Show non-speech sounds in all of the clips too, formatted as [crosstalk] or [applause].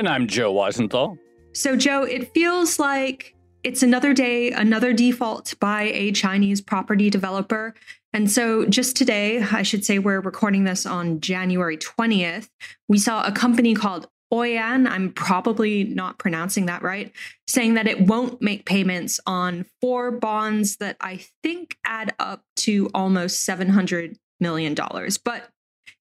And I'm Joe Weisenthal. So, Joe, it feels like it's another day, another default by a Chinese property developer. And so, just today, I should say we're recording this on January 20th, we saw a company called Oyan, I'm probably not pronouncing that right, saying that it won't make payments on four bonds that I think add up to almost $700 million. But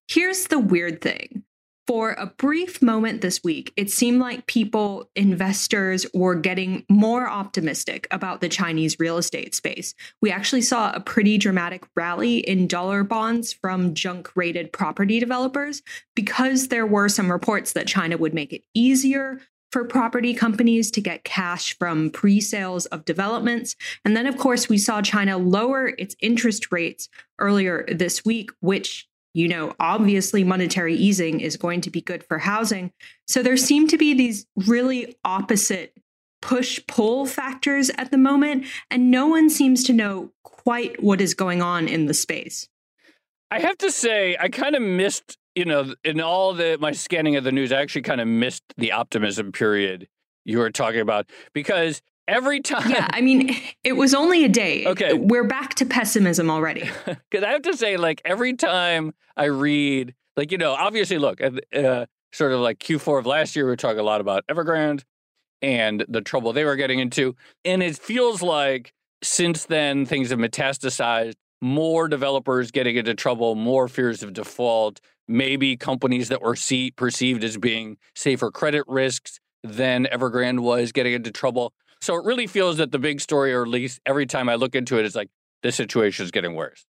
here's the weird thing for a brief moment this week, it seemed like people, investors, were getting more optimistic about the Chinese real estate space. We actually saw a pretty dramatic rally in dollar bonds from junk rated property developers because there were some reports that China would make it easier for property companies to get cash from pre sales of developments. And then, of course, we saw China lower its interest rates earlier this week, which you know, obviously monetary easing is going to be good for housing. So there seem to be these really opposite push pull factors at the moment, and no one seems to know quite what is going on in the space. I have to say, I kind of missed, you know, in all the my scanning of the news, I actually kind of missed the optimism period you were talking about because every time. Yeah, I mean, it was only a day. Okay. We're back to pessimism already. [laughs] Because I have to say, like, every time I read, like, you know, obviously, look, uh, sort of like Q4 of last year, we were talking a lot about Evergrande and the trouble they were getting into. And it feels like since then, things have metastasized. More developers getting into trouble, more fears of default, maybe companies that were see, perceived as being safer credit risks than Evergrande was getting into trouble. So it really feels that the big story, or at least every time I look into it, is like the situation is getting worse.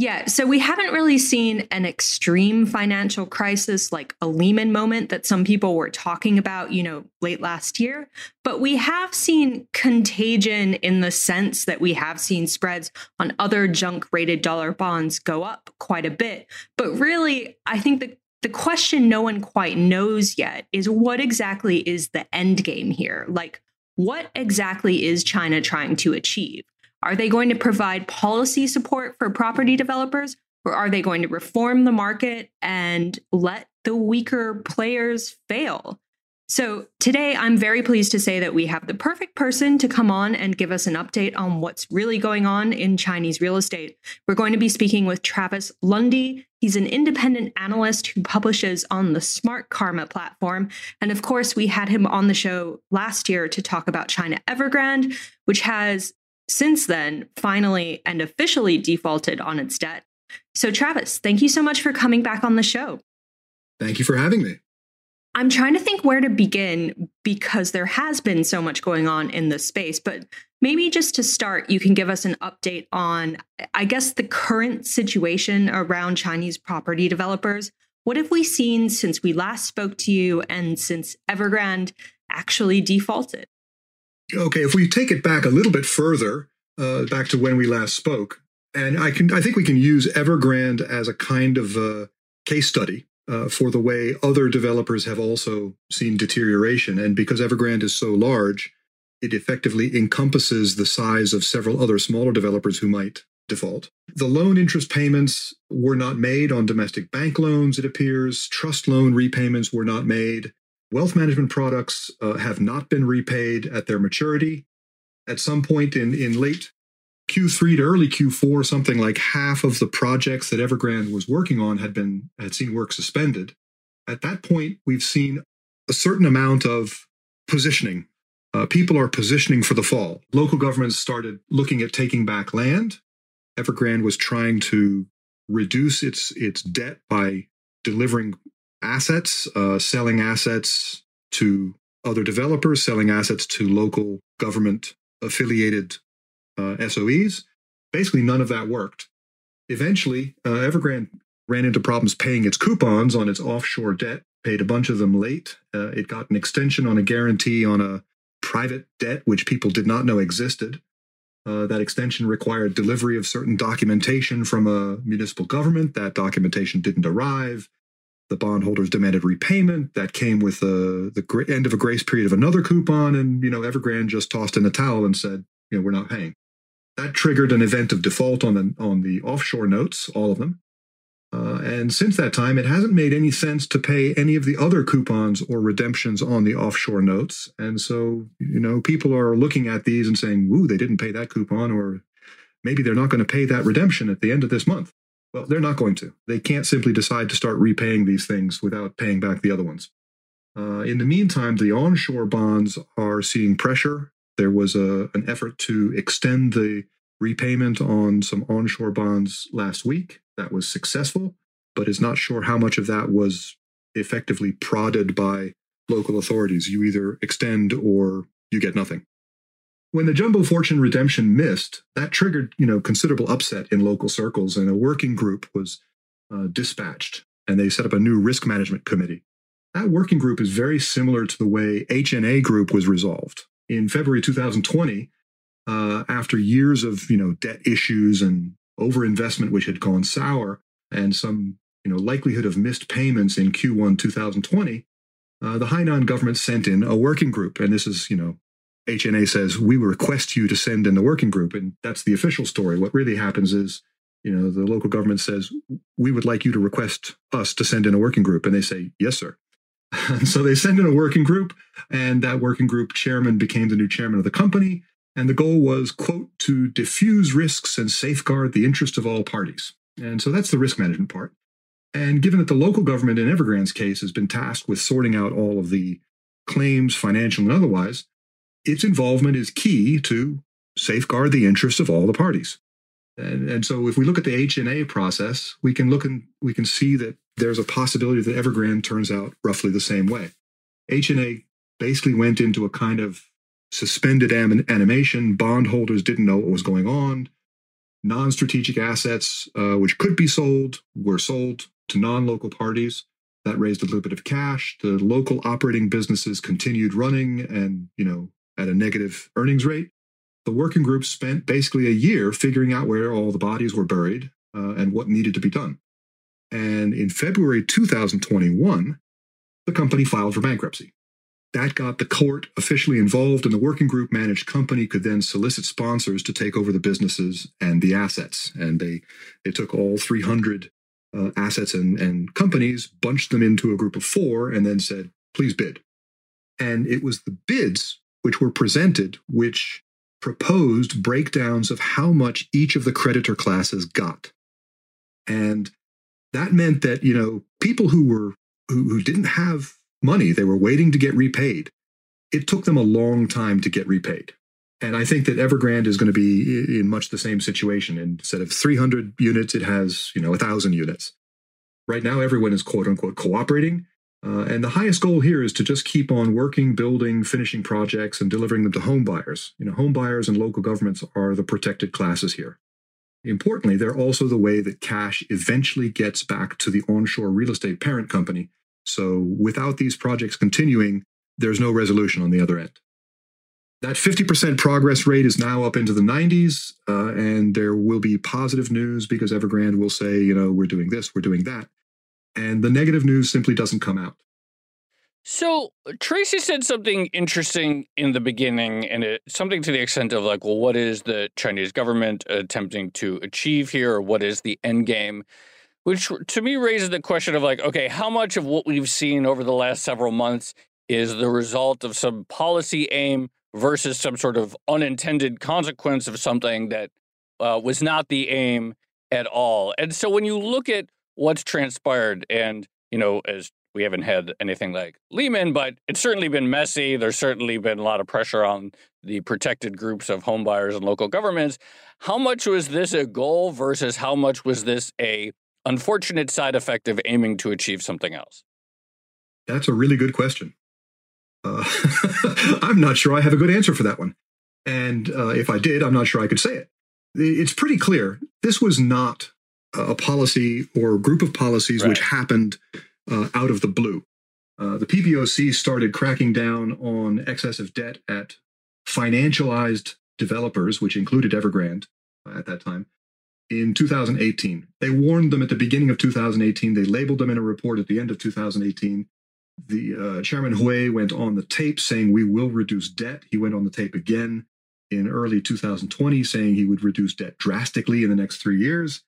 Yeah, so we haven't really seen an extreme financial crisis like a Lehman moment that some people were talking about, you know, late last year, but we have seen contagion in the sense that we have seen spreads on other junk rated dollar bonds go up quite a bit. But really, I think the the question no one quite knows yet is what exactly is the end game here? Like what exactly is China trying to achieve? Are they going to provide policy support for property developers, or are they going to reform the market and let the weaker players fail? So, today I'm very pleased to say that we have the perfect person to come on and give us an update on what's really going on in Chinese real estate. We're going to be speaking with Travis Lundy. He's an independent analyst who publishes on the Smart Karma platform. And of course, we had him on the show last year to talk about China Evergrande, which has since then finally and officially defaulted on its debt. So, Travis, thank you so much for coming back on the show. Thank you for having me. I'm trying to think where to begin because there has been so much going on in this space. But maybe just to start, you can give us an update on, I guess, the current situation around Chinese property developers. What have we seen since we last spoke to you and since Evergrande actually defaulted? Okay, if we take it back a little bit further, uh, back to when we last spoke, and I can, I think we can use Evergrande as a kind of uh, case study uh, for the way other developers have also seen deterioration. And because Evergrande is so large, it effectively encompasses the size of several other smaller developers who might default. The loan interest payments were not made on domestic bank loans, it appears. Trust loan repayments were not made. Wealth management products uh, have not been repaid at their maturity. At some point in, in late Q3 to early Q4, something like half of the projects that Evergrande was working on had been had seen work suspended. At that point, we've seen a certain amount of positioning. Uh, people are positioning for the fall. Local governments started looking at taking back land. Evergrande was trying to reduce its its debt by delivering assets, uh, selling assets to other developers, selling assets to local government affiliated uh, SOEs. Basically, none of that worked. Eventually, uh, Evergrande ran into problems paying its coupons on its offshore debt, paid a bunch of them late. Uh, it got an extension on a guarantee on a private debt, which people did not know existed. Uh, that extension required delivery of certain documentation from a municipal government. That documentation didn't arrive. The bondholders demanded repayment. That came with uh, the end of a grace period of another coupon, and you know Evergrande just tossed in the towel and said, you know, we're not paying. That triggered an event of default on the on the offshore notes, all of them. Uh, and since that time, it hasn't made any sense to pay any of the other coupons or redemptions on the offshore notes. And so, you know, people are looking at these and saying, "Ooh, they didn't pay that coupon," or maybe they're not going to pay that redemption at the end of this month. Well, they're not going to. They can't simply decide to start repaying these things without paying back the other ones. Uh, in the meantime, the onshore bonds are seeing pressure there was a, an effort to extend the repayment on some onshore bonds last week. That was successful, but is not sure how much of that was effectively prodded by local authorities. You either extend or you get nothing. When the jumbo fortune redemption missed, that triggered, you know, considerable upset in local circles, and a working group was uh, dispatched, and they set up a new risk management committee. That working group is very similar to the way HNA Group was resolved in February 2020, uh, after years of you know debt issues and overinvestment, which had gone sour, and some you know likelihood of missed payments in Q1 2020, uh, the Hainan government sent in a working group, and this is you know HNA says we request you to send in the working group, and that's the official story. What really happens is you know the local government says we would like you to request us to send in a working group, and they say yes, sir. [laughs] So they sent in a working group, and that working group chairman became the new chairman of the company. And the goal was, quote, to diffuse risks and safeguard the interest of all parties. And so that's the risk management part. And given that the local government in Evergrande's case has been tasked with sorting out all of the claims, financial and otherwise, its involvement is key to safeguard the interests of all the parties. And, and so if we look at the HNA process, we can look and we can see that there's a possibility that Evergrande turns out roughly the same way. HNA basically went into a kind of suspended animation. Bondholders didn't know what was going on. Non strategic assets, uh, which could be sold, were sold to non local parties. That raised a little bit of cash. The local operating businesses continued running and, you know, at a negative earnings rate. The working group spent basically a year figuring out where all the bodies were buried uh, and what needed to be done. And in February 2021, the company filed for bankruptcy. That got the court officially involved, and the working group managed company could then solicit sponsors to take over the businesses and the assets. And they, they took all 300 uh, assets and, and companies, bunched them into a group of four, and then said, please bid. And it was the bids which were presented which proposed breakdowns of how much each of the creditor classes got. And that meant that, you know, people who were who, who didn't have money, they were waiting to get repaid. It took them a long time to get repaid. And I think that Evergrande is going to be in much the same situation. Instead of 300 units, it has, you know, 1,000 units. Right now, everyone is quote unquote cooperating. Uh, and the highest goal here is to just keep on working, building, finishing projects, and delivering them to home buyers. You know, home buyers and local governments are the protected classes here. Importantly, they're also the way that cash eventually gets back to the onshore real estate parent company. So without these projects continuing, there's no resolution on the other end. That 50% progress rate is now up into the 90s, uh, and there will be positive news because Evergrande will say, you know, we're doing this, we're doing that. And the negative news simply doesn't come out. So Tracy said something interesting in the beginning, and it, something to the extent of like, well, what is the Chinese government attempting to achieve here, or what is the end game? Which to me raises the question of like, okay, how much of what we've seen over the last several months is the result of some policy aim versus some sort of unintended consequence of something that uh, was not the aim at all? And so when you look at what's transpired, and you know, as we haven't had anything like Lehman, but it's certainly been messy. There's certainly been a lot of pressure on the protected groups of homebuyers and local governments. How much was this a goal versus how much was this a unfortunate side effect of aiming to achieve something else? That's a really good question. Uh, [laughs] I'm not sure I have a good answer for that one. And uh, if I did, I'm not sure I could say it. It's pretty clear this was not a policy or group of policies right. which happened uh, out of the blue. Uh, the PBOC started cracking down on excessive debt at financialized developers, which included Evergrande uh, at that time, in 2018. They warned them at the beginning of 2018. They labeled them in a report at the end of 2018. The uh, chairman Hui went on the tape saying we will reduce debt. He went on the tape again in early 2020 saying he would reduce debt drastically in the next three years.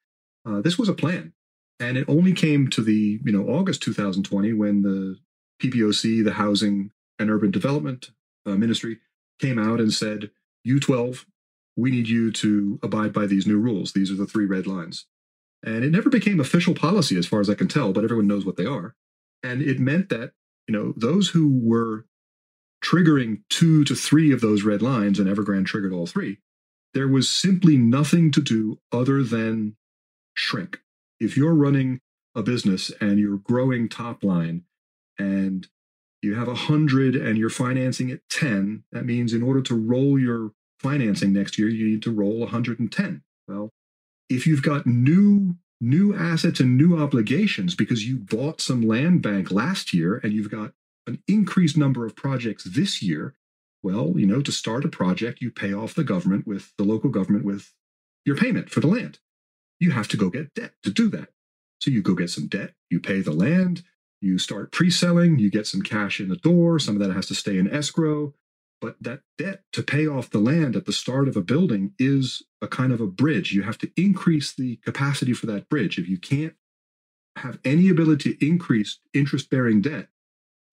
Uh, this was a plan. And it only came to the, you know, August 2020 when the PBOC, the Housing and Urban Development uh, Ministry, came out and said, U12, we need you to abide by these new rules. These are the three red lines. And it never became official policy as far as I can tell, but everyone knows what they are. And it meant that, you know, those who were triggering two to three of those red lines, and Evergrande triggered all three, there was simply nothing to do other than shrink if you're running a business and you're growing top line and you have a hundred and you're financing at 10, that means in order to roll your financing next year, you need to roll 110. Well, if you've got new new assets and new obligations because you bought some land bank last year and you've got an increased number of projects this year, well, you know, to start a project, you pay off the government with the local government with your payment for the land you have to go get debt to do that. So you go get some debt, you pay the land, you start pre selling, you get some cash in the door. Some of that has to stay in escrow. But that debt to pay off the land at the start of a building is a kind of a bridge. You have to increase the capacity for that bridge. If you can't have any ability to increase interest bearing debt,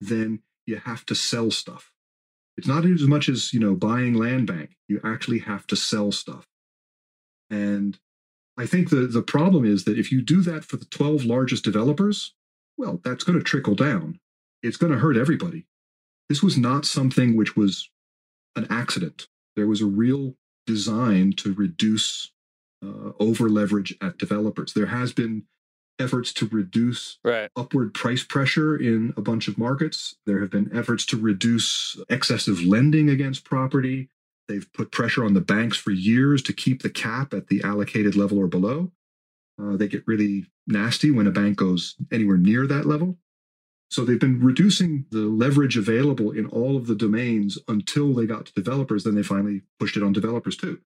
then you have to sell stuff. It's not as much as, you know, buying land bank. You actually have to sell stuff. And I think the, the problem is that if you do that for the 12 largest developers, well, that's going to trickle down. It's going to hurt everybody. This was not something which was an accident. There was a real design to reduce uh, over leverage at developers. There has been efforts to reduce right. upward price pressure in a bunch of markets. There have been efforts to reduce excessive lending against property. They've put pressure on the banks for years to keep the cap at the allocated level or below. Uh, they get really nasty when a bank goes anywhere near that level. So they've been reducing the leverage available in all of the domains until they got to developers. Then they finally pushed it on developers too.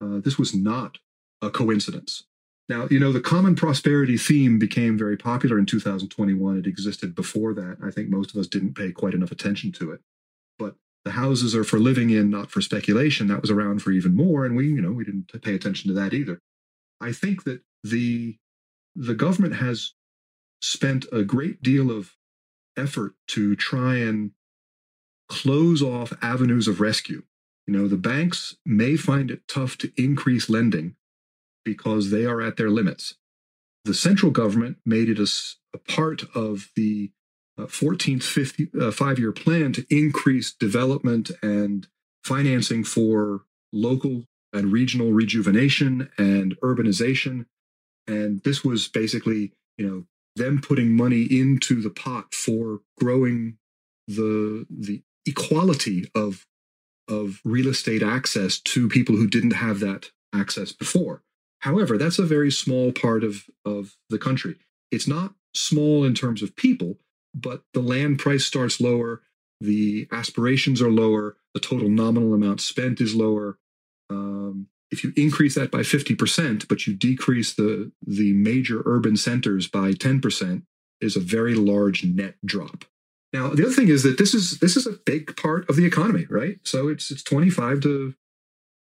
Uh, this was not a coincidence. Now, you know, the common prosperity theme became very popular in 2021. It existed before that. I think most of us didn't pay quite enough attention to it. The houses are for living in, not for speculation. That was around for even more, and we, you know, we didn't pay attention to that either. I think that the the government has spent a great deal of effort to try and close off avenues of rescue. You know, the banks may find it tough to increase lending because they are at their limits. The central government made it a, a part of the 14th 50, uh, five year plan to increase development and financing for local and regional rejuvenation and urbanization. And this was basically, you know, them putting money into the pot for growing the the equality of of real estate access to people who didn't have that access before. However, that's a very small part of, of the country. It's not small in terms of people, but the land price starts lower, the aspirations are lower, the total nominal amount spent is lower. Um, if you increase that by 50%, but you decrease the, the major urban centers by 10%, is a very large net drop. Now, the other thing is that this is this is a big part of the economy, right? So it's it's 25 to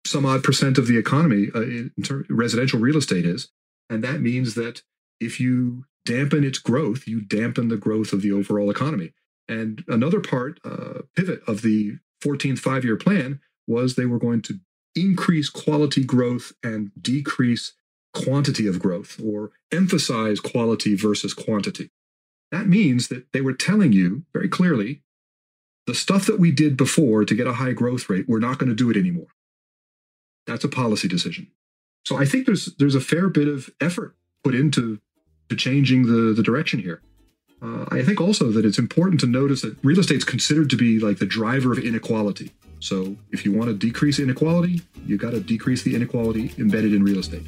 some odd percent of the economy uh, in ter- residential real estate is, and that means that if you dampen its growth, you dampen the growth of the overall economy. And another part uh, pivot of the 14th five-year plan was they were going to increase quality growth and decrease quantity of growth, or emphasize quality versus quantity. That means that they were telling you very clearly the stuff that we did before to get a high growth rate, we're not going to do it anymore. That's a policy decision. So I think there's there's a fair bit of effort put into to changing the, the direction here. Uh, I think also that it's important to notice that real estate is considered to be like the driver of inequality. So if you want to decrease inequality, you got to decrease the inequality embedded in real estate.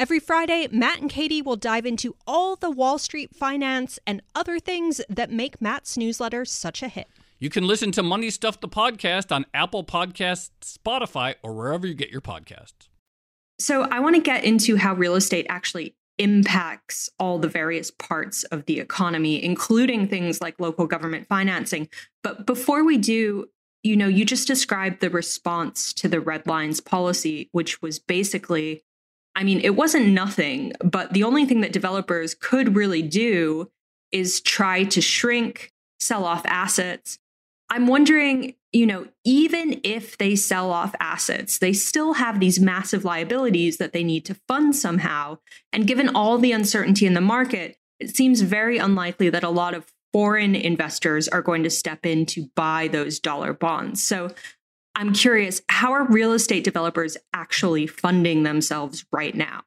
Every Friday, Matt and Katie will dive into all the Wall Street finance and other things that make Matt's newsletter such a hit. You can listen to Money Stuff the podcast on Apple Podcasts, Spotify, or wherever you get your podcasts. So, I want to get into how real estate actually impacts all the various parts of the economy, including things like local government financing. But before we do, you know, you just described the response to the red lines policy, which was basically I mean, it wasn't nothing, but the only thing that developers could really do is try to shrink, sell off assets. I'm wondering, you know, even if they sell off assets, they still have these massive liabilities that they need to fund somehow. And given all the uncertainty in the market, it seems very unlikely that a lot of foreign investors are going to step in to buy those dollar bonds. So I'm curious, how are real estate developers actually funding themselves right now?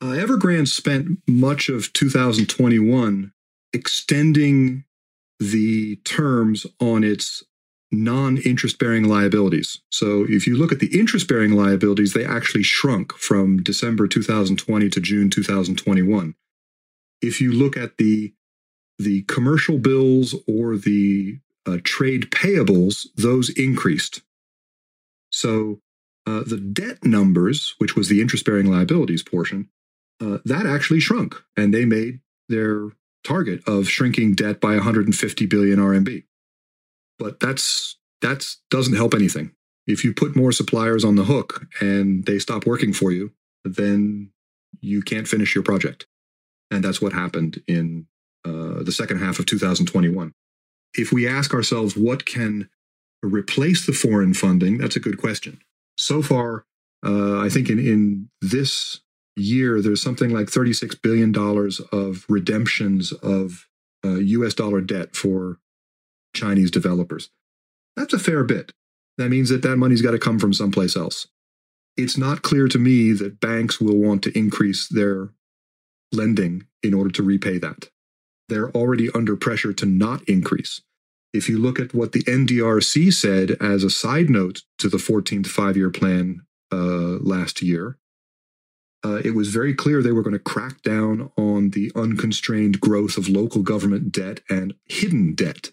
Uh, Evergrande spent much of 2021 extending the terms on its non interest bearing liabilities. So if you look at the interest bearing liabilities, they actually shrunk from December 2020 to June 2021. If you look at the the commercial bills or the uh, trade payables, those increased. So uh, the debt numbers, which was the interest bearing liabilities portion, uh, that actually shrunk, and they made their target of shrinking debt by 150 billion RMB. But that's that's doesn't help anything. If you put more suppliers on the hook and they stop working for you, then you can't finish your project. And that's what happened in uh, the second half of 2021 if we ask ourselves what can replace the foreign funding, that's a good question. So far, uh, I think in, in this year, there's something like $36 billion of redemptions of uh, US dollar debt for Chinese developers. That's a fair bit. That means that that money's got to come from someplace else. It's not clear to me that banks will want to increase their lending in order to repay that they're already under pressure to not increase. If you look at what the NDRC said as a side note to the 14th five year plan uh, last year, uh, it was very clear they were going to crack down on the unconstrained growth of local government debt and hidden debt.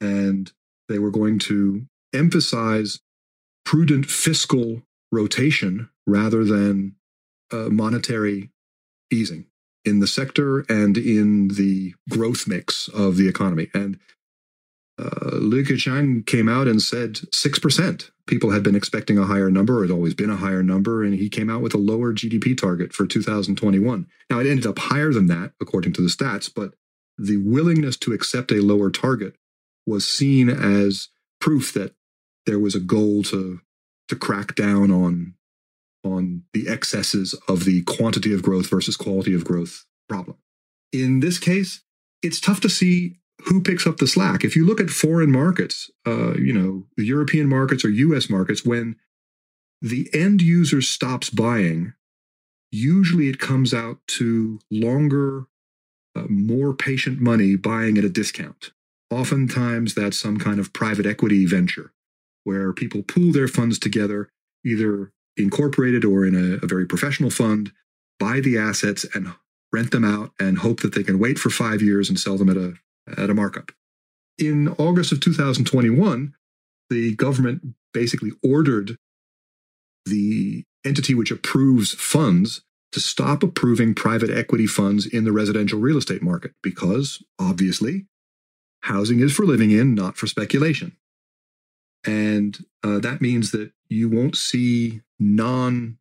And they were going to emphasize prudent fiscal rotation rather than uh, monetary easing in the sector and in the growth mix of the economy. And uh, Li Keqiang came out and said 6%. People had been expecting a higher number, it had always been a higher number, and he came out with a lower GDP target for 2021. Now, it ended up higher than that, according to the stats, but the willingness to accept a lower target was seen as proof that there was a goal to to crack down on on the excesses of the quantity of growth versus quality of growth problem. In this case, it's tough to see who picks up the slack. If you look at foreign markets, uh, you know, the European markets or US markets, when the end user stops buying, usually it comes out to longer, uh, more patient money buying at a discount. Oftentimes, that's some kind of private equity venture where people pool their funds together, either incorporated or in a, a very professional fund, buy the assets and rent them out and hope that they can wait for five years and sell them at a at a markup. In August of 2021, the government basically ordered the entity which approves funds to stop approving private equity funds in the residential real estate market because, obviously, housing is for living in, not for speculation. And uh, that means that you won't see non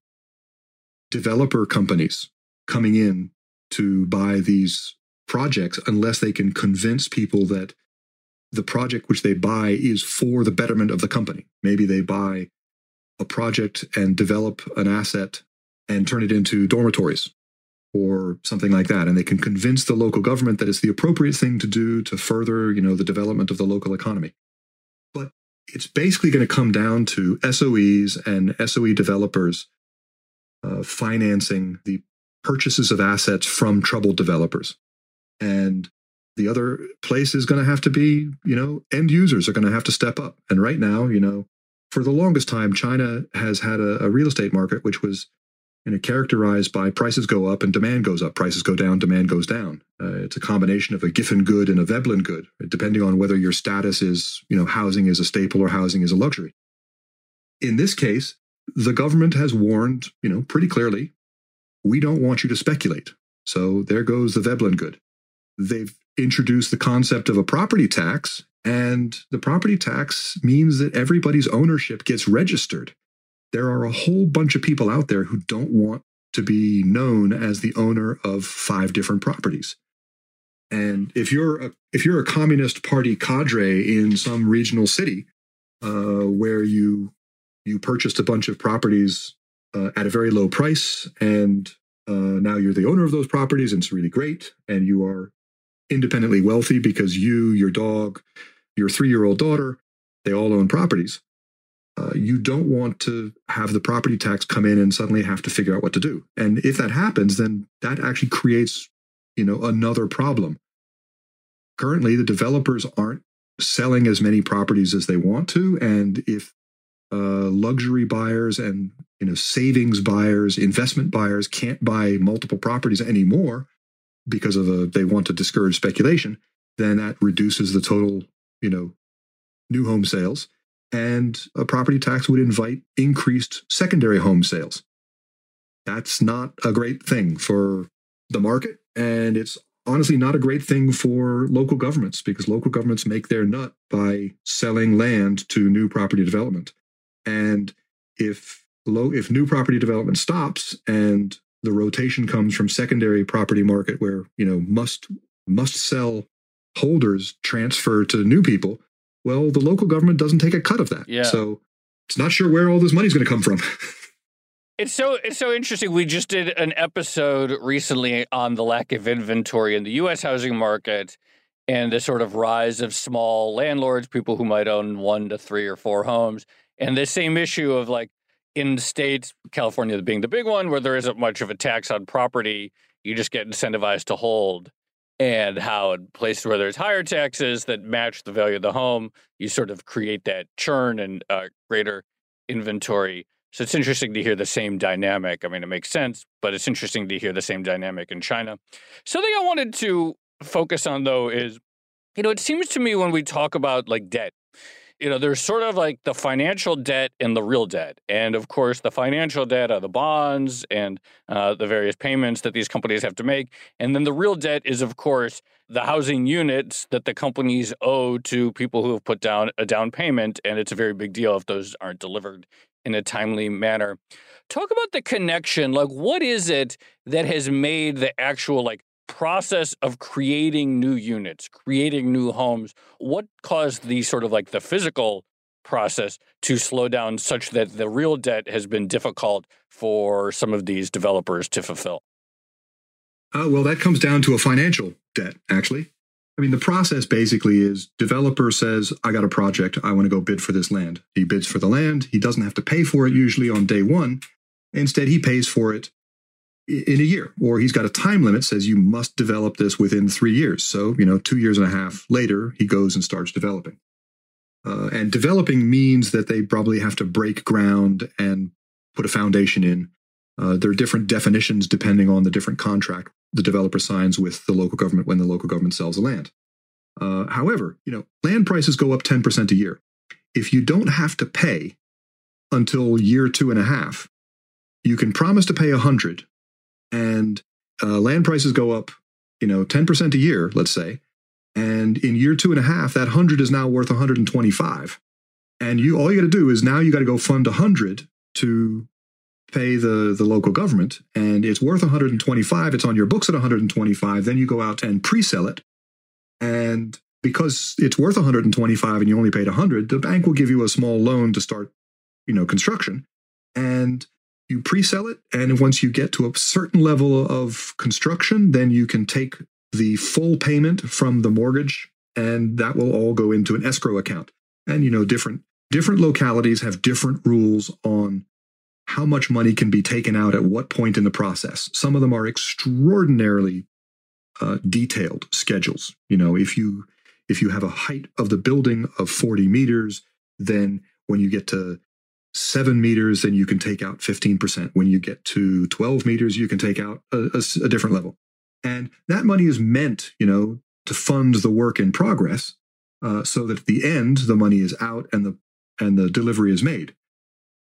developer companies coming in to buy these projects unless they can convince people that the project which they buy is for the betterment of the company. Maybe they buy a project and develop an asset and turn it into dormitories or something like that and they can convince the local government that it's the appropriate thing to do to further you know the development of the local economy it's basically going to come down to soes and soe developers uh, financing the purchases of assets from troubled developers and the other place is going to have to be, you know, end users are going to have to step up. And right now, you know, for the longest time, China has had a, a real estate market which was you know, characterized by prices go up and demand goes up, prices go down, demand goes down. Uh, it's a combination of a Giffen good and a Veblen good, depending on whether your status is, you know, housing is a staple or housing is a luxury. In this case, the government has warned, you know, pretty clearly, we don't want you to speculate. So there goes the Veblen good they've introduced the concept of a property tax, and the property tax means that everybody's ownership gets registered. There are a whole bunch of people out there who don't want to be known as the owner of five different properties. And if you're a, if you're a communist party cadre in some regional city uh, where you you purchased a bunch of properties uh, at a very low price, and uh, now you're the owner of those properties, and it's really great, and you are independently wealthy because you, your dog, your three year old daughter, they all own properties. Uh, you don't want to have the property tax come in and suddenly have to figure out what to do. And if that happens, then that actually creates, you know, another problem. Currently, the developers aren't selling as many properties as they want to, and if uh, luxury buyers and you know savings buyers, investment buyers can't buy multiple properties anymore, because of a they want to discourage speculation, then that reduces the total, you know, new home sales. And a property tax would invite increased secondary home sales. That's not a great thing for the market. And it's honestly not a great thing for local governments because local governments make their nut by selling land to new property development. And if low, if new property development stops and the rotation comes from secondary property market where you know must must sell holders transfer to new people well the local government doesn't take a cut of that yeah. so it's not sure where all this money's going to come from [laughs] It's so it's so interesting. We just did an episode recently on the lack of inventory in the U.S. housing market and the sort of rise of small landlords, people who might own one to three or four homes, and the same issue of like in states, California being the big one, where there isn't much of a tax on property, you just get incentivized to hold. And how in places where there's higher taxes that match the value of the home, you sort of create that churn and uh, greater inventory. So it's interesting to hear the same dynamic. I mean, it makes sense, but it's interesting to hear the same dynamic in China. Something I wanted to focus on, though, is you know, it seems to me when we talk about like debt you know, there's sort of like the financial debt and the real debt. And of course, the financial debt are the bonds and uh, the various payments that these companies have to make. And then the real debt is, of course, the housing units that the companies owe to people who have put down a down payment. And it's a very big deal if those aren't delivered in a timely manner. Talk about the connection. Like, what is it that has made the actual, like, process of creating new units, creating new homes, what caused the sort of like the physical process to slow down such that the real debt has been difficult for some of these developers to fulfill? Uh, well, that comes down to a financial debt, actually. I mean, the process basically is developer says, I got a project. I want to go bid for this land. He bids for the land. He doesn't have to pay for it usually on day one. Instead, he pays for it in a year, or he's got a time limit says you must develop this within three years. So, you know, two years and a half later, he goes and starts developing. Uh, and developing means that they probably have to break ground and put a foundation in. Uh, there are different definitions depending on the different contract the developer signs with the local government when the local government sells the land. Uh, however, you know, land prices go up 10% a year. If you don't have to pay until year two and a half, you can promise to pay a hundred and uh, land prices go up, you know, 10% a year, let's say, and in year two and a half, that 100 is now worth 125. And you all you got to do is now you got to go fund 100 to pay the, the local government, and it's worth 125. It's on your books at 125. Then you go out and pre-sell it, and because it's worth 125 and you only paid 100, the bank will give you a small loan to start, you know, construction. And you pre-sell it and once you get to a certain level of construction then you can take the full payment from the mortgage and that will all go into an escrow account. And you know different different localities have different rules on how much money can be taken out at what point in the process. Some of them are extraordinarily uh, detailed schedules. You know if you if you have a height of the building of 40 meters then when you get to seven meters, then you can take out 15%. When you get to 12 meters, you can take out a, a, a different level. And that money is meant, you know, to fund the work in progress uh, so that at the end, the money is out and the, and the delivery is made.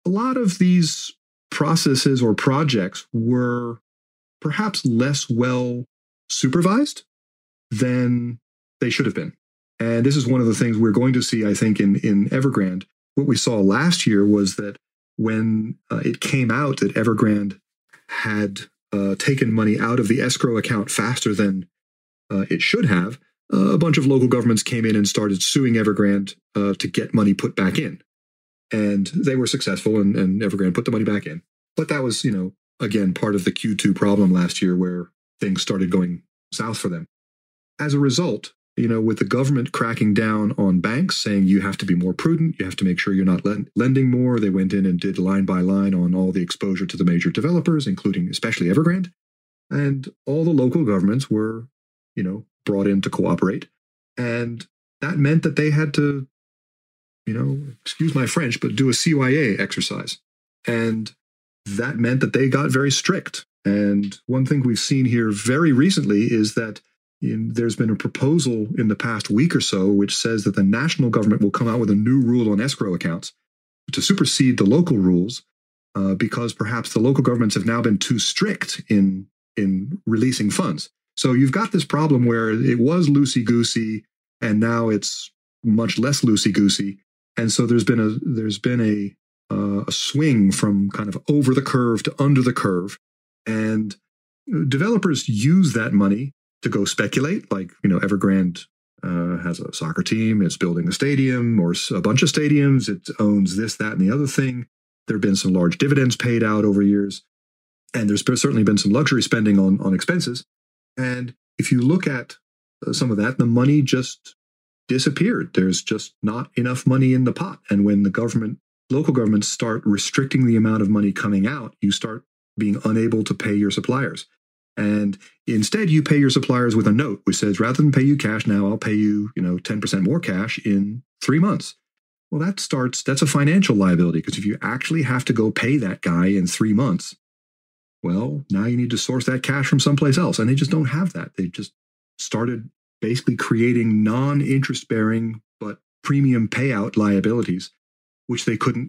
A lot of these processes or projects were perhaps less well supervised than they should have been. And this is one of the things we're going to see, I think, in, in Evergrande what we saw last year was that when uh, it came out that Evergrande had uh, taken money out of the escrow account faster than uh, it should have, uh, a bunch of local governments came in and started suing Evergrande uh, to get money put back in. And they were successful, and, and Evergrande put the money back in. But that was, you know, again, part of the Q2 problem last year where things started going south for them. As a result, you know, with the government cracking down on banks, saying you have to be more prudent, you have to make sure you're not lending more. They went in and did line by line on all the exposure to the major developers, including especially Evergrande. And all the local governments were, you know, brought in to cooperate. And that meant that they had to, you know, excuse my French, but do a CYA exercise. And that meant that they got very strict. And one thing we've seen here very recently is that in, there's been a proposal in the past week or so which says that the national government will come out with a new rule on escrow accounts to supersede the local rules uh, because perhaps the local governments have now been too strict in in releasing funds. So you've got this problem where it was loosey goosey and now it's much less loosey goosey, and so there's been a there's been a uh, a swing from kind of over the curve to under the curve, and developers use that money to go speculate. Like, you know, Evergrande uh, has a soccer team, it's building a stadium or a bunch of stadiums, it owns this, that, and the other thing. There have been some large dividends paid out over years. And there's certainly been some luxury spending on, on expenses. And if you look at uh, some of that, the money just disappeared. There's just not enough money in the pot. And when the government, local governments start restricting the amount of money coming out, you start being unable to pay your suppliers. And instead, you pay your suppliers with a note which says, rather than pay you cash now, I'll pay you, you know, 10% more cash in three months. Well, that starts, that's a financial liability because if you actually have to go pay that guy in three months, well, now you need to source that cash from someplace else. And they just don't have that. They just started basically creating non interest bearing, but premium payout liabilities, which they couldn't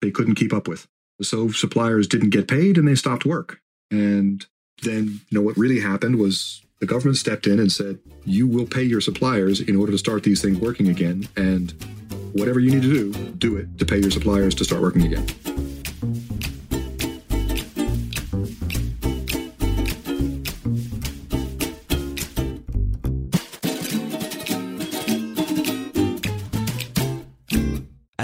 they couldn't keep up with. So suppliers didn't get paid and they stopped work. And then you know what really happened was the government stepped in and said, "You will pay your suppliers in order to start these things working again, and whatever you need to do, do it to pay your suppliers to start working again."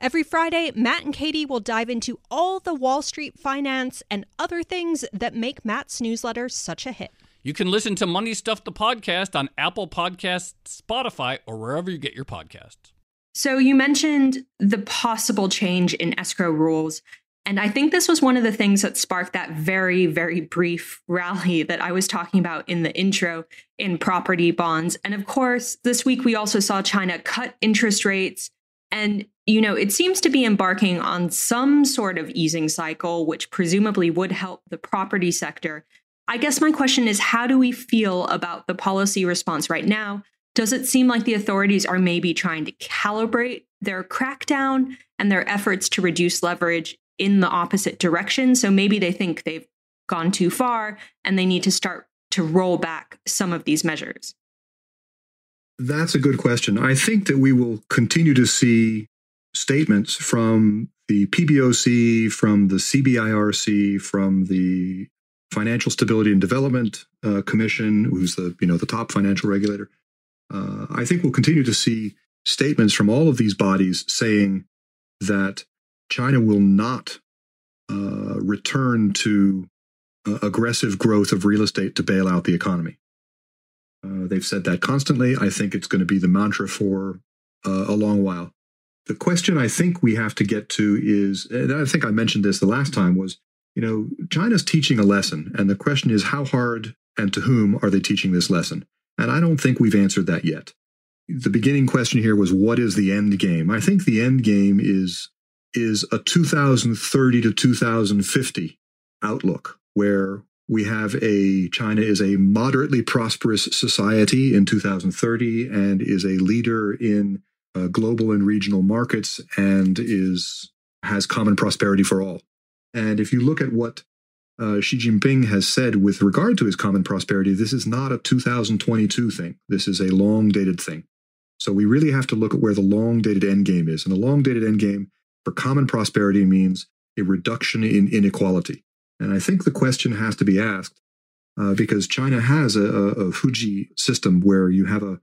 Every Friday, Matt and Katie will dive into all the Wall Street finance and other things that make Matt's newsletter such a hit. You can listen to Money Stuff the podcast on Apple Podcasts, Spotify, or wherever you get your podcasts. So you mentioned the possible change in escrow rules. And I think this was one of the things that sparked that very, very brief [laughs] rally that I was talking about in the intro in property bonds. And of course, this week we also saw China cut interest rates and, you know, it seems to be embarking on some sort of easing cycle, which presumably would help the property sector. I guess my question is how do we feel about the policy response right now? Does it seem like the authorities are maybe trying to calibrate their crackdown and their efforts to reduce leverage in the opposite direction? So maybe they think they've gone too far and they need to start to roll back some of these measures. That's a good question. I think that we will continue to see statements from the PBOC, from the CBIRC, from the Financial Stability and Development uh, Commission, who's the you know the top financial regulator. Uh, I think we'll continue to see statements from all of these bodies saying that China will not uh, return to uh, aggressive growth of real estate to bail out the economy. Uh, they've said that constantly. I think it's going to be the mantra for uh, a long while. The question I think we have to get to is, and I think I mentioned this the last time, was you know China's teaching a lesson, and the question is how hard and to whom are they teaching this lesson? And I don't think we've answered that yet. The beginning question here was what is the end game? I think the end game is is a 2030 to 2050 outlook where we have a China is a moderately prosperous society in 2030 and is a leader in uh, global and regional markets and is has common prosperity for all. And if you look at what uh, Xi Jinping has said with regard to his common prosperity, this is not a 2022 thing. This is a long dated thing. So we really have to look at where the long dated end game is. And the long dated end game for common prosperity means a reduction in inequality. And I think the question has to be asked uh, because China has a, a, Huji system where you have a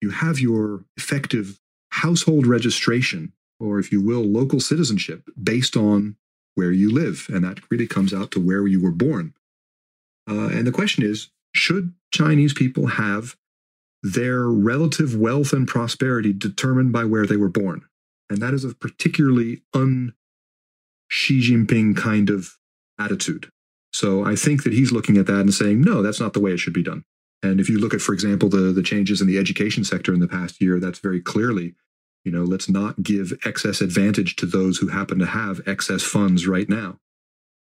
you have your effective household registration, or if you will, local citizenship based on where you live, and that really comes out to where you were born. Uh, and the question is, should Chinese people have their relative wealth and prosperity determined by where they were born? And that is a particularly un Xi Jinping kind of attitude. So I think that he's looking at that and saying, no, that's not the way it should be done. And if you look at, for example, the, the changes in the education sector in the past year, that's very clearly, you know, let's not give excess advantage to those who happen to have excess funds right now.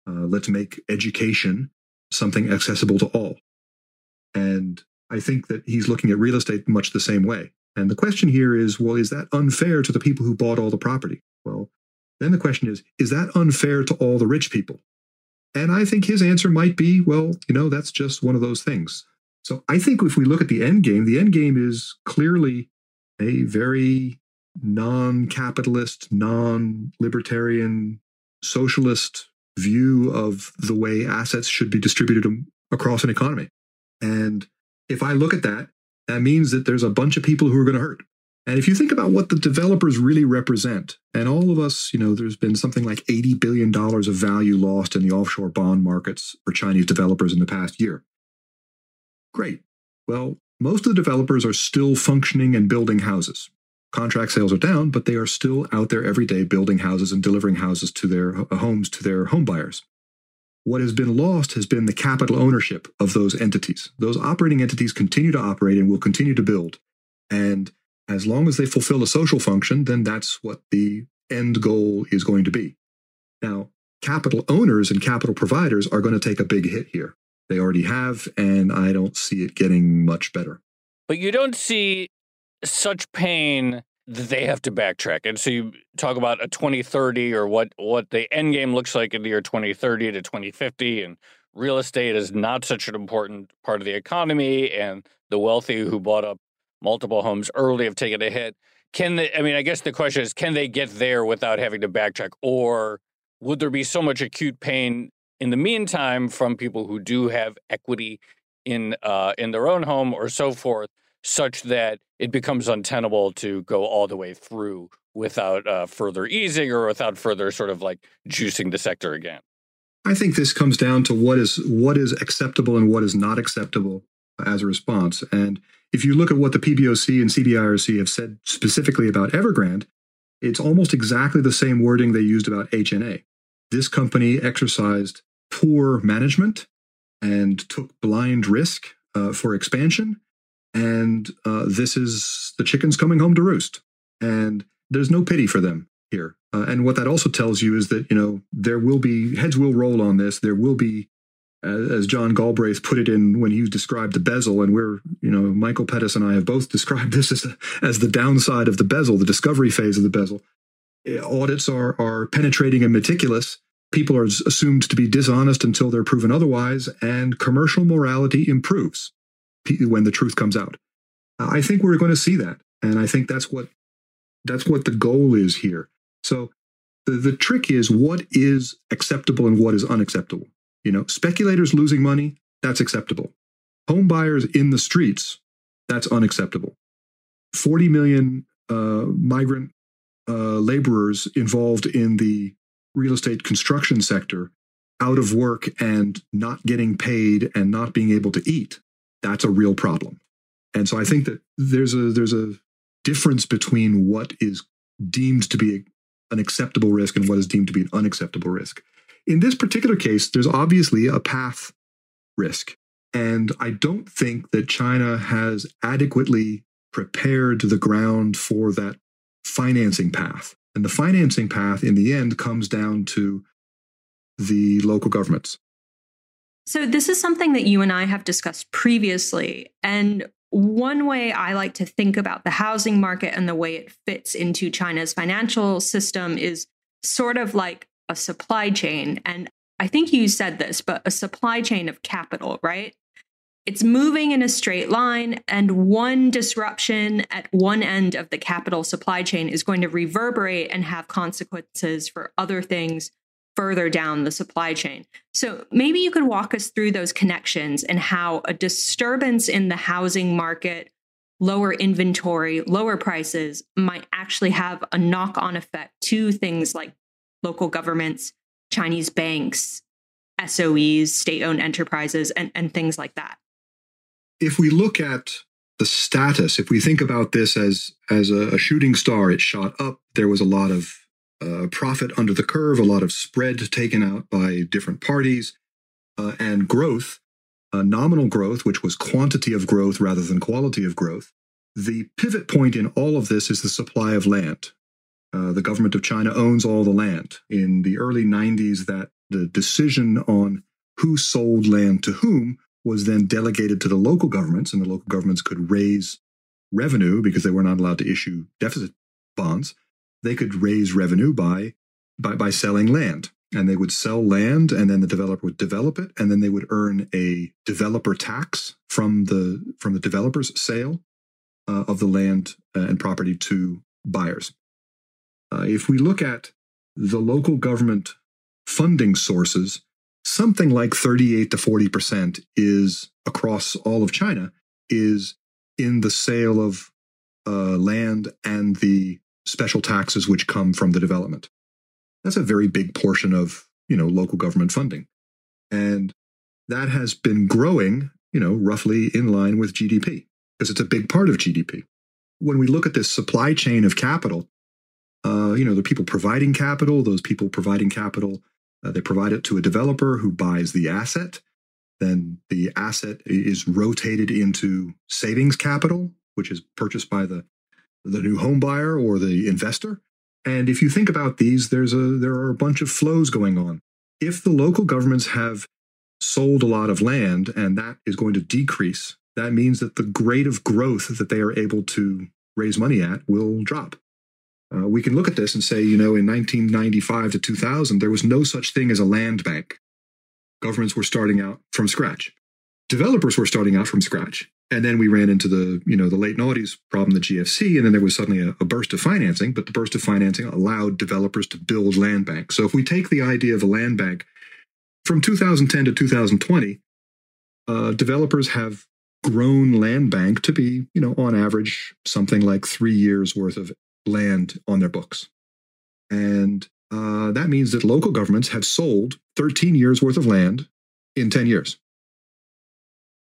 Uh, let's make education something accessible to all. And I think that he's looking at real estate much the same way. And the question here is, well, is that unfair to the people who bought all the property? Well, then the question is, is that unfair to all the rich people? And I think his answer might be, well, you know, that's just one of those things. So I think if we look at the end game, the end game is clearly a very non capitalist, non libertarian, socialist view of the way assets should be distributed across an economy. And if I look at that, that means that there's a bunch of people who are going to hurt. And if you think about what the developers really represent, and all of us, you know, there's been something like $80 billion of value lost in the offshore bond markets for Chinese developers in the past year. Great. Well, most of the developers are still functioning and building houses. Contract sales are down, but they are still out there every day building houses and delivering houses to their uh, homes to their home buyers. What has been lost has been the capital ownership of those entities. Those operating entities continue to operate and will continue to build. And as long as they fulfill a social function, then that's what the end goal is going to be. Now, capital owners and capital providers are going to take a big hit here. They already have, and I don't see it getting much better. But you don't see such pain that they have to backtrack. And so you talk about a 2030 or what what the end game looks like in the year 2030 to 2050 and real estate is not such an important part of the economy and the wealthy who bought up multiple homes early have taken a hit. Can they I mean I guess the question is can they get there without having to backtrack or would there be so much acute pain in the meantime from people who do have equity in uh, in their own home or so forth such that it becomes untenable to go all the way through without uh, further easing or without further sort of like juicing the sector again. I think this comes down to what is what is acceptable and what is not acceptable as a response. And if you look at what the PBOC and CBIRC have said specifically about Evergrande, it's almost exactly the same wording they used about HNA. This company exercised poor management and took blind risk uh, for expansion and uh, this is the chickens coming home to roost. And there's no pity for them here. Uh, and what that also tells you is that, you know, there will be heads will roll on this. There will be, as John Galbraith put it in when he described the bezzle, and we're, you know, Michael Pettis and I have both described [laughs] this as, as the downside of the bezzle, the discovery phase of the bezzle. Eh, audits are, are penetrating and meticulous. People are assumed to be dishonest until they're proven otherwise, and commercial morality improves when the truth comes out. I think we're going to see that, and I think that's what that's what the goal is here. So the, the trick is what is acceptable and what is unacceptable. You know, speculators losing money, that's acceptable. Home buyers in the streets, that's unacceptable. 40 million uh, migrant uh, laborers involved in the real estate construction sector out of work and not getting paid and not being able to eat that's a real problem. And so I think that there's a there's a difference between what is deemed to be an acceptable risk and what is deemed to be an unacceptable risk. In this particular case, there's obviously a path risk. And I don't think that China has adequately prepared the ground for that financing path. And the financing path in the end comes down to the local governments. So, this is something that you and I have discussed previously. And one way I like to think about the housing market and the way it fits into China's financial system is sort of like a supply chain. And I think you said this, but a supply chain of capital, right? It's moving in a straight line, and one disruption at one end of the capital supply chain is going to reverberate and have consequences for other things further down the supply chain. So maybe you could walk us through those connections and how a disturbance in the housing market, lower inventory, lower prices might actually have a knock on effect to things like local governments, Chinese banks, SOEs, state owned enterprises, and, and things like that. If we look at the status, if we think about this as, as a, a shooting star, it shot up, there was a lot of uh, profit under the curve, a lot of spread taken out by different parties, uh, and growth, uh, nominal growth, which was quantity of growth rather than quality of growth. The pivot point in all of this is the supply of land. Uh, the government of China owns all the land. In the early 90s, that the decision on who sold land to whom was then delegated to the local governments, and the local governments could raise revenue because they were not allowed to issue deficit bonds they could raise revenue by, by, by selling land. And they would sell land and then the developer would develop it. And then they would earn a developer tax from the, from the developer's sale uh, of the land uh, and property to buyers. Uh, if we look at the local government funding sources, something like 38 to 40% is across all of China is in the sale of uh, land and the special taxes which come from the development. That's a very big portion of, you know, local government funding. And that has been growing, you know, roughly in line with GDP because it's a big part of GDP. When we look at this supply chain of capital, uh, you know, the people providing capital, those people providing capital, uh, they provide it to a developer who buys the asset. Then the asset is rotated into savings capital, which is purchased by the the new home buyer or the investor. And if you think about these, there's a there are a bunch of flows going on. If the local governments have sold a lot of land and that is going to decrease, that means that the rate of growth that they are able to raise money at will drop. Uh, we can look at this and say, you know, in 1995 to 2000, there was no such thing as a land bank. Governments were starting out from scratch. Developers were starting out from scratch. And then we ran into the, you know, the late noughties problem, the GFC, and then there was suddenly a, a burst of financing, but the burst of financing allowed developers to build land banks. So if we take the idea of a land bank from 2010 to 2020, uh, developers have grown land bank to be, you know, on average, something like three years worth of land on their books. And uh, that means that local governments have sold 13 years worth of land in 10 years.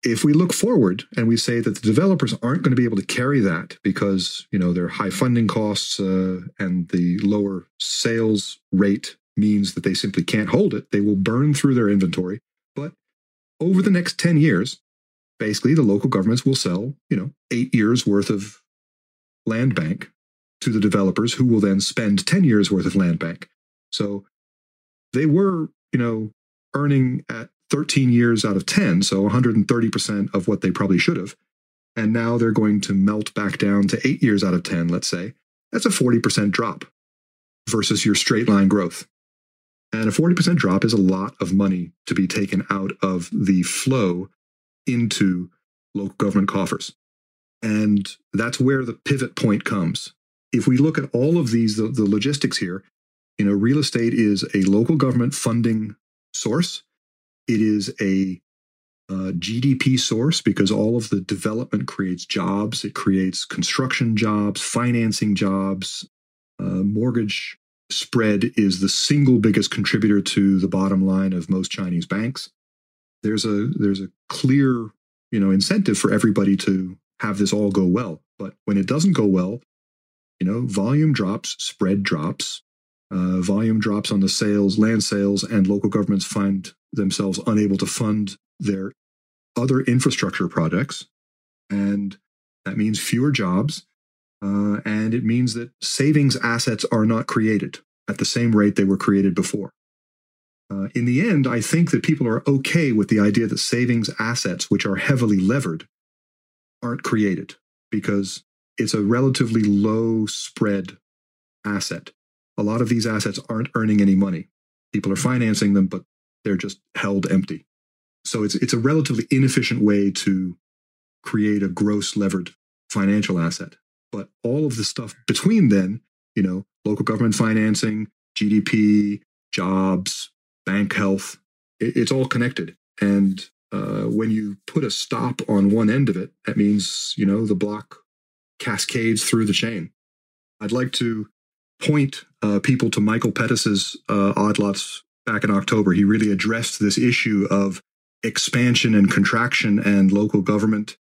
If we look forward and we say that the developers aren't going to be able to carry that because you know their high funding costs uh, and the lower sales rate means that they simply can't hold it, they will burn through their inventory. But over the next 10 years, basically the local governments will sell, you know, eight years worth of land bank to the developers who will then spend 10 years worth of land bank. So they were, you know, earning at 13 years out of 10, so 130% of what they probably should have. And now they're going to melt back down to eight years out of 10, let's say. That's a 40% drop versus your straight line growth. And a 40% drop is a lot of money to be taken out of the flow into local government coffers. And that's where the pivot point comes if we look at all of these, the, the logistics here, you know, real estate is a local government funding source. It is a uh, GDP source because all of the development creates jobs. It creates construction jobs, financing jobs. Uh, mortgage spread is the single biggest contributor to the bottom line of most Chinese banks. There's a there's a clear you know incentive for everybody to have this all go well. But when it doesn't go well, you know, volume drops, spread drops, uh, volume drops on the sales, land sales, and local governments find themselves unable to fund their other infrastructure projects. And that means fewer jobs. Uh, and it means that savings assets are not created at the same rate they were created before. Uh, in the end, I think that people are okay with the idea that savings assets, which are heavily levered, aren't created because it's a relatively low spread asset. A lot of these assets aren't earning any money. People are financing them, but they're just held empty. So it's it's a relatively inefficient way to create a gross levered financial asset. But all of the stuff between then, you know, local government financing, GDP, jobs, bank health, it, it's all connected. And uh, when you put a stop on one end of it, that means you know the block cascades through the chain. I'd like to point uh, people to Michael Pettis's uh, Odd Lots back in October. He really addressed this issue of expansion and contraction and local government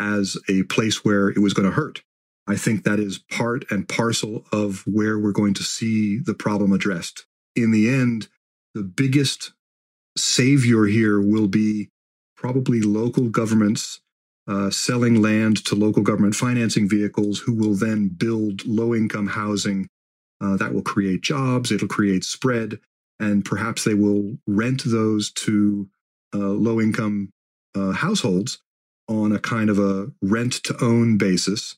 as a place where it was going to hurt. I think that is part and parcel of where we're going to see the problem addressed. In the end, the biggest savior here will be probably local governments uh, selling land to local government financing vehicles who will then build low income housing uh, that will create jobs, it'll create spread, and perhaps they will rent those to uh, low income uh, households on a kind of a rent to own basis.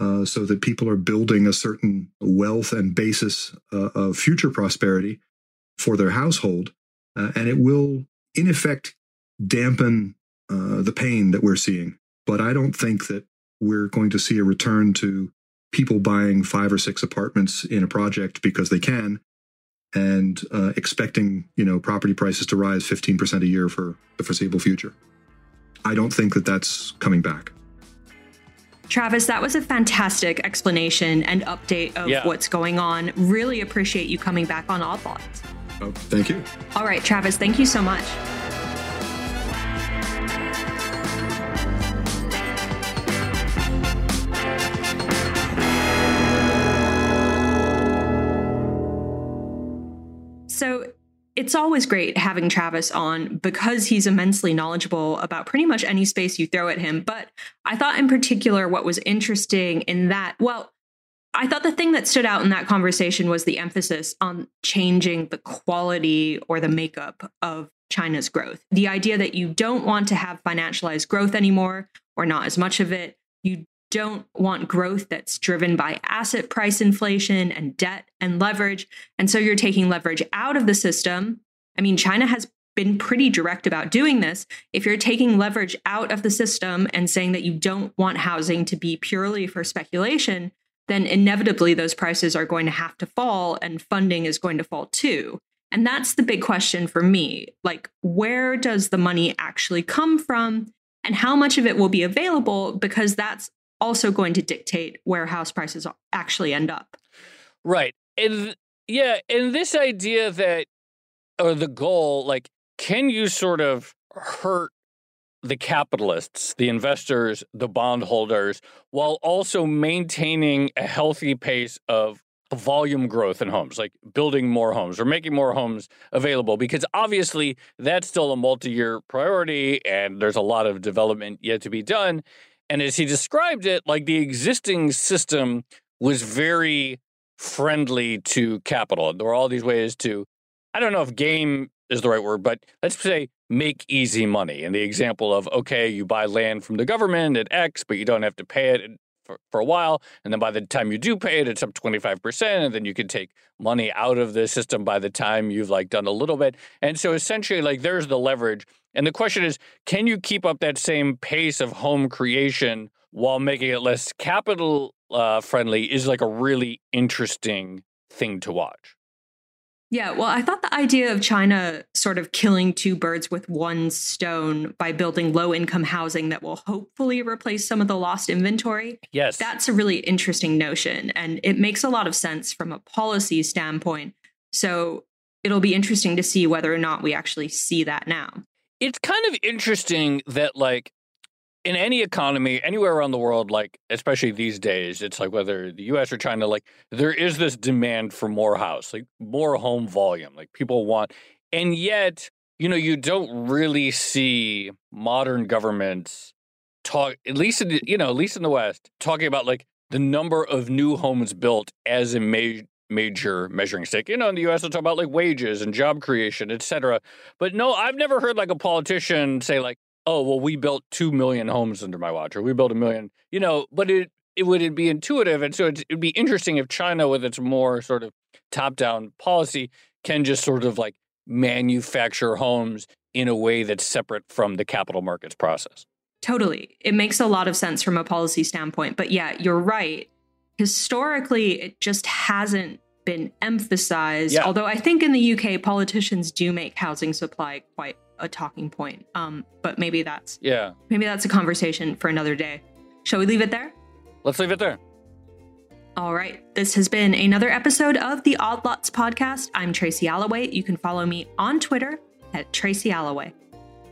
Uh, so that people are building a certain wealth and basis uh, of future prosperity for their household. and it will, in effect, dampen uh, the pain that we're seeing. But I don't think that we're going to see a return to people buying five or six apartments in a project because they can. and uh, expecting you know property prices to rise 15% a year for the foreseeable future. I don't think that that's coming back. Travis, that was a fantastic explanation and update of yeah. what's going on. Really appreciate you coming back on Odd Lots. Oh, thank you. All right, Travis, thank you so much. So it's always great having Travis on because he's immensely knowledgeable about pretty much any space you throw at him. But I thought, in particular, what was interesting in that, well, I thought the thing that stood out in that conversation was the emphasis on changing the quality or the makeup of China's growth. The idea that you don't want to have financialized growth anymore or not as much of it. You don't want growth that's driven by asset price inflation and debt and leverage. And so you're taking leverage out of the system. I mean, China has been pretty direct about doing this. If you're taking leverage out of the system and saying that you don't want housing to be purely for speculation, then inevitably those prices are going to have to fall and funding is going to fall too. And that's the big question for me. Like, where does the money actually come from? And how much of it will be available? Because that's also going to dictate where house prices actually end up. Right. And yeah, and this idea that, or the goal, like, can you sort of hurt the capitalists, the investors, the bondholders, while also maintaining a healthy pace of volume growth in homes, like building more homes or making more homes available, because obviously that's still a multi year priority and there's a lot of development yet to be done. And as he described it, like the existing system was very friendly to capital. There were all these ways to, I don't know if game is the right word, but let's say make easy money. And the example of, okay, you buy land from the government at X, but you don't have to pay it for, for a while. And then by the time you do pay it, it's up 25%. And then you can take money out of the system by the time you've like done a little bit. And so essentially, like there's the leverage. And the question is, can you keep up that same pace of home creation while making it less capital uh, friendly is like a really interesting thing to watch. Yeah, well, I thought the idea of China sort of killing two birds with one stone by building low income housing that will hopefully replace some of the lost inventory. Yes. That's a really interesting notion. And it makes a lot of sense from a policy standpoint. So it'll be interesting to see whether or not we actually see that now it's kind of interesting that like in any economy anywhere around the world like especially these days it's like whether the US or China like there is this demand for more house like more home volume like people want and yet you know you don't really see modern governments talk at least in the, you know at least in the west talking about like the number of new homes built as a major major measuring stick. You know, in the U.S., they'll talk about like wages and job creation, etc. But no, I've never heard like a politician say like, "Oh, well, we built two million homes under my watch, or we built a million. You know, but it it would be intuitive, and so it'd be interesting if China, with its more sort of top-down policy, can just sort of like manufacture homes in a way that's separate from the capital markets process. Totally. It makes a lot of sense from a policy standpoint. But yeah, you're right historically it just hasn't been emphasized. Yeah. Although I think in the UK politicians do make housing supply quite a talking point. Um, but maybe that's yeah, maybe that's a conversation for another day. Shall we leave it there? Let's leave it there. All right. This has been another episode of the Odd Lots podcast. I'm Tracy Alloway. You can follow me on Twitter at Tracy Alloway.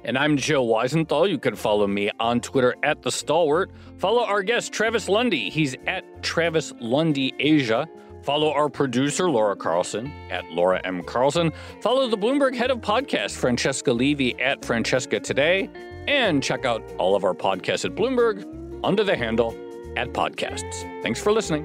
And I'm Joe Weisenthal. You can follow me on Twitter at The Stalwart. Follow our guest, Travis Lundy. He's at Travis Lundy Asia. Follow our producer, Laura Carlson, at Laura M. Carlson. Follow the Bloomberg head of podcast, Francesca Levy, at Francesca Today. And check out all of our podcasts at Bloomberg under the handle at Podcasts. Thanks for listening.